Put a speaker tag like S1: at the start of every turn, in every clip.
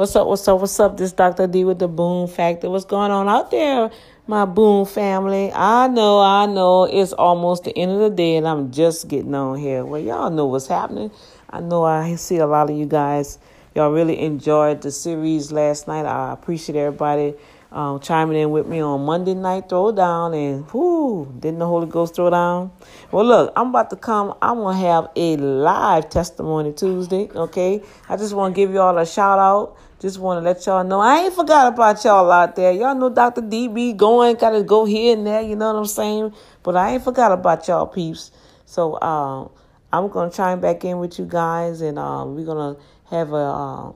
S1: What's up? What's up? What's up? This Dr. D with the Boom Factor. What's going on out there, my Boom family? I know, I know it's almost the end of the day and I'm just getting on here. Well, y'all know what's happening. I know I see a lot of you guys. Y'all really enjoyed the series last night. I appreciate everybody um, chiming in with me on Monday night throwdown, and whoo, didn't the Holy Ghost throw down? Well, look, I'm about to come. I'm gonna have a live testimony Tuesday. Okay, I just want to give y'all a shout out. Just want to let y'all know I ain't forgot about y'all out there. Y'all know Dr. DB going, gotta go here and there. You know what I'm saying? But I ain't forgot about y'all peeps. So um, I'm gonna chime back in with you guys, and uh, we're gonna have a. Uh,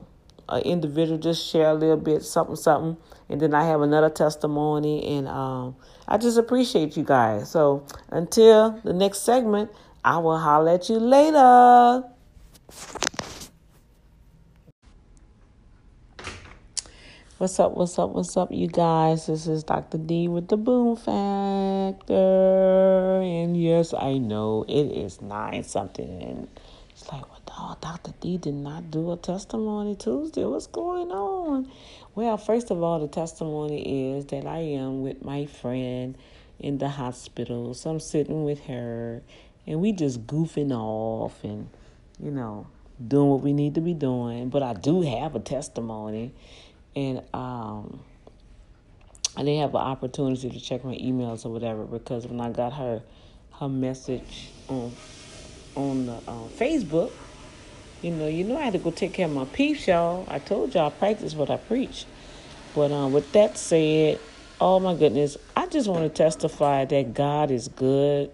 S1: an individual just share a little bit something something and then i have another testimony and um, i just appreciate you guys so until the next segment i will holler at you later What's up, what's up, what's up, you guys? This is Dr. D with the Boom Factor. And yes, I know it is nine something. And it's like, oh, Dr. D did not do a testimony Tuesday. What's going on? Well, first of all, the testimony is that I am with my friend in the hospital. So I'm sitting with her and we just goofing off and, you know, doing what we need to be doing. But I do have a testimony and um I didn't have an opportunity to check my emails or whatever because when I got her her message on on the uh, Facebook, you know, you know I had to go take care of my peeps, y'all. I told y'all I practice what I preach. But um, with that said, oh my goodness, I just want to testify that God is good.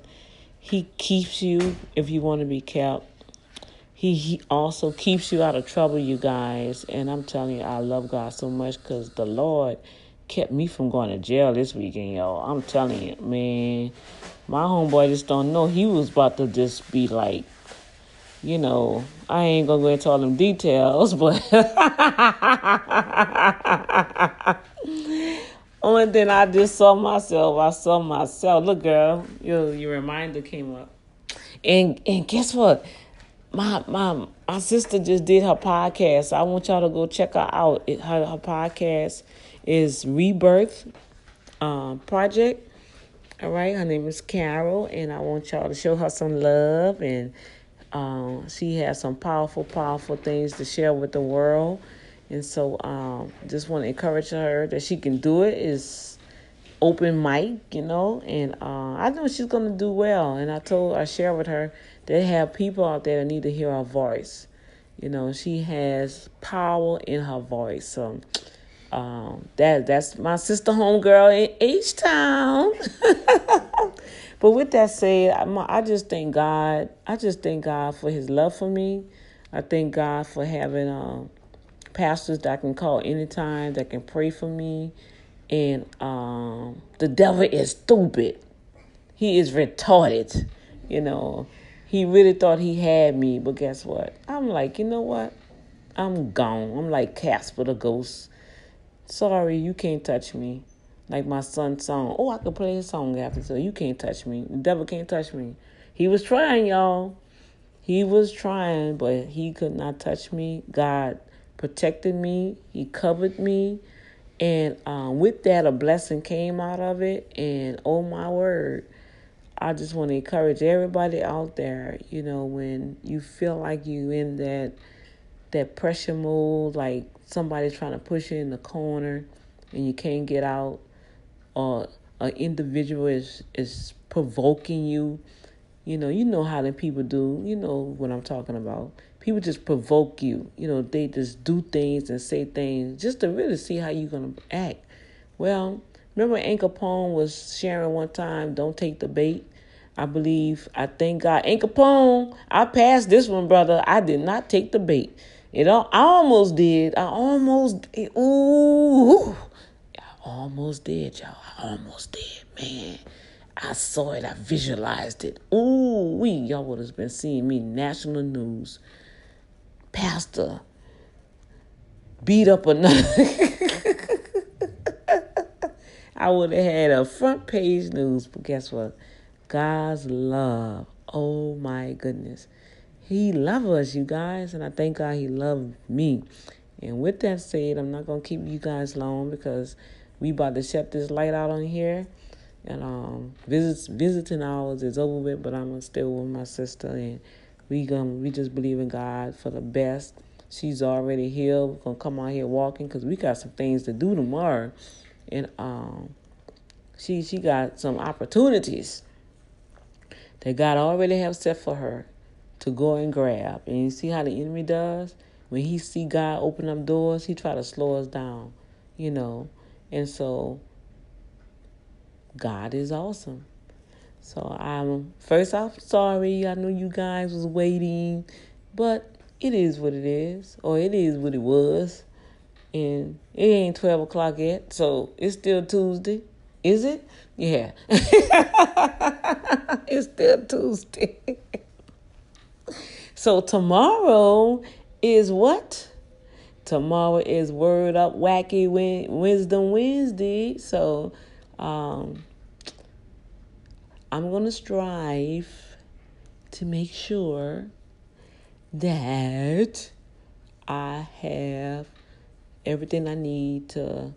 S1: He keeps you if you want to be kept. He, he also keeps you out of trouble, you guys. And I'm telling you, I love God so much because the Lord kept me from going to jail this weekend, y'all. I'm telling you, man, my homeboy just don't know. He was about to just be like you know, I ain't gonna go into all them details, but only thing I just saw myself, I saw myself. Look, girl, your your reminder came up, and and guess what? My my my sister just did her podcast. I want y'all to go check her out. It, her her podcast is Rebirth um, Project. All right, her name is Carol, and I want y'all to show her some love and um, she has some powerful, powerful things to share with the world. And so um, just want to encourage her that she can do it is open mic, you know, and uh, I know she's going to do well. And I told, I shared with her, they have people out there that need to hear her voice. You know, she has power in her voice. So um, that that's my sister homegirl in H Town. But with that said, I just thank God. I just thank God for His love for me. I thank God for having um, pastors that I can call anytime, that can pray for me. And um, the devil is stupid. He is retarded. You know, he really thought he had me, but guess what? I'm like, you know what? I'm gone. I'm like Casper the ghost. Sorry, you can't touch me. Like my son's song. Oh, I could play his song after, so you can't touch me. The devil can't touch me. He was trying, y'all. He was trying, but he could not touch me. God protected me. He covered me. And um, with that, a blessing came out of it. And oh my word, I just want to encourage everybody out there, you know, when you feel like you in that that pressure mode, like somebody's trying to push you in the corner and you can't get out, or an individual is is provoking you, you know, you know how the people do. You know what I'm talking about. People just provoke you. You know, they just do things and say things just to really see how you're gonna act. Well, remember Anchor Pone was sharing one time, don't take the bait. I believe, I thank God. Anchor Pone, I passed this one, brother. I did not take the bait. It all, I almost did. I almost, ooh, almost did, y'all. I almost did, man. I saw it. I visualized it. Ooh, we y'all would have been seeing me national news. Pastor beat up another. I would have had a front page news, but guess what? God's love. Oh my goodness. He loves us, you guys, and I thank God he loved me. And with that said, I'm not gonna keep you guys long because we about to shut this light out on here. And um visits visiting hours is over with, but I'm still with my sister and we gonna we just believe in God for the best. She's already healed. We're gonna come out here walking because we got some things to do tomorrow. And um she she got some opportunities that God already have set for her to go and grab. And you see how the enemy does? When he see God open up doors, he try to slow us down, you know. And so God is awesome. So I'm first I'm sorry. I know you guys was waiting, but it is what it is, or it is what it was. And it ain't twelve o'clock yet, so it's still Tuesday. Is it? Yeah. it's still Tuesday. so tomorrow is what? Tomorrow is Word Up Wacky Wisdom Wednesday. So um, I'm going to strive to make sure that I have everything I need to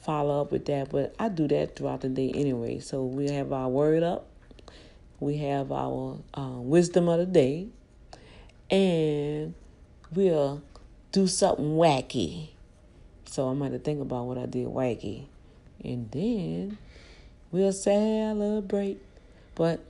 S1: follow up with that. But I do that throughout the day anyway. So we have our word up, we have our uh, wisdom of the day, and we'll do something wacky. So I'm going to think about what I did wacky. And then we'll celebrate. But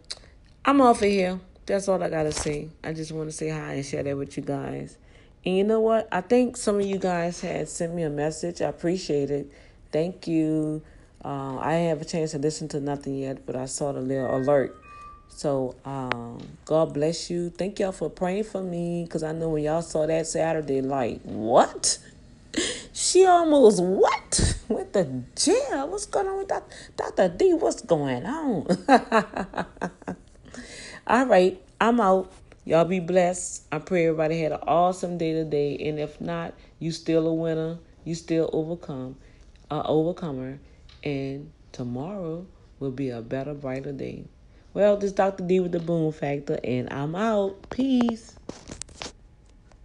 S1: I'm off of here. That's all I got to say. I just want to say hi and share that with you guys. And you know what? I think some of you guys had sent me a message. I appreciate it. Thank you. Uh, I have a chance to listen to nothing yet, but I saw the little alert. So um, God bless you. Thank y'all for praying for me because I know when y'all saw that Saturday, like, what? She almost what? With the jail? What's going on with that? Dr. D, what's going on? All right, I'm out. Y'all be blessed. I pray everybody had an awesome day today. And if not, you still a winner. You still overcome, a overcomer. And tomorrow will be a better, brighter day. Well, this Dr. D with the Boom Factor, and I'm out. Peace.